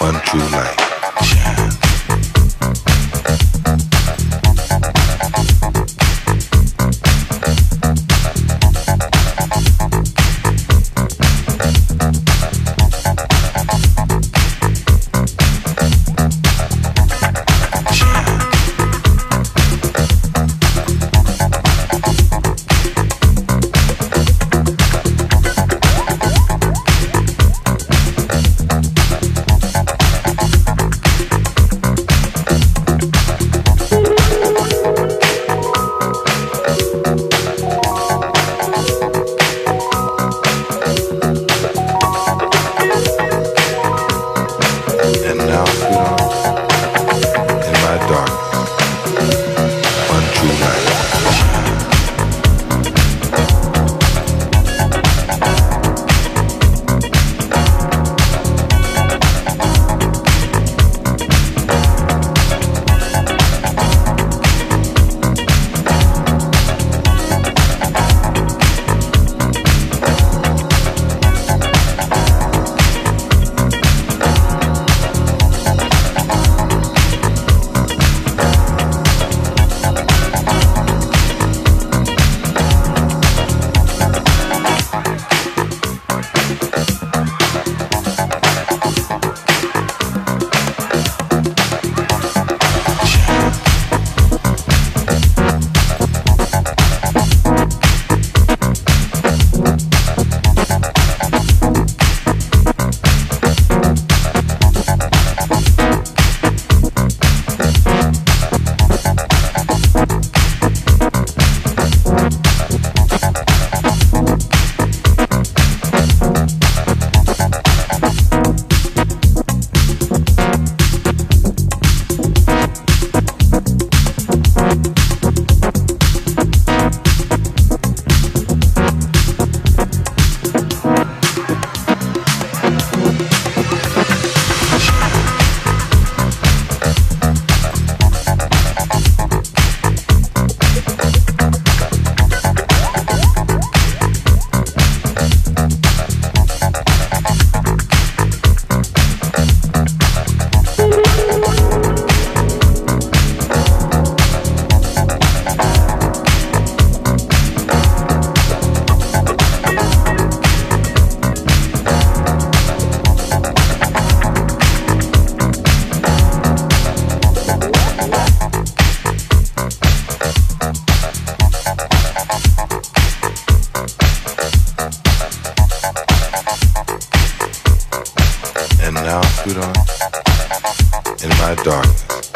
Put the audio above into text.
unto light. Shine. In my darkness,